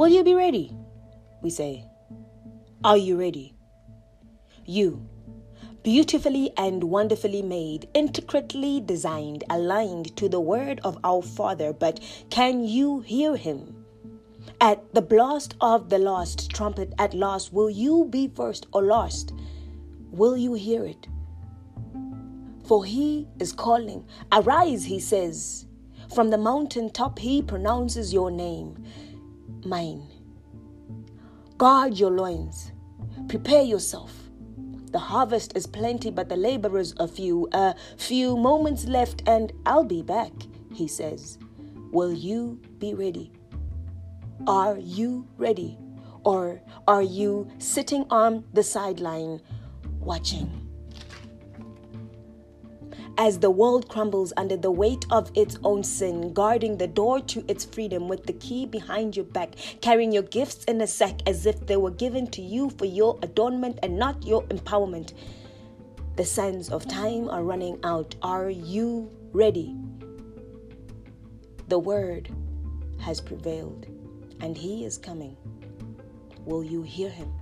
Will you be ready? We say. Are you ready? You, beautifully and wonderfully made, intricately designed, aligned to the word of our Father, but can you hear him? At the blast of the last trumpet, at last, will you be first or last? Will you hear it? For he is calling. Arise, he says. From the mountain top, he pronounces your name, mine. Guard your loins. Prepare yourself. The harvest is plenty, but the laborers are few. A few moments left, and I'll be back, he says. Will you be ready? Are you ready? Or are you sitting on the sideline watching? As the world crumbles under the weight of its own sin, guarding the door to its freedom with the key behind your back, carrying your gifts in a sack as if they were given to you for your adornment and not your empowerment. The sands of time are running out. Are you ready? The word has prevailed and he is coming. Will you hear him?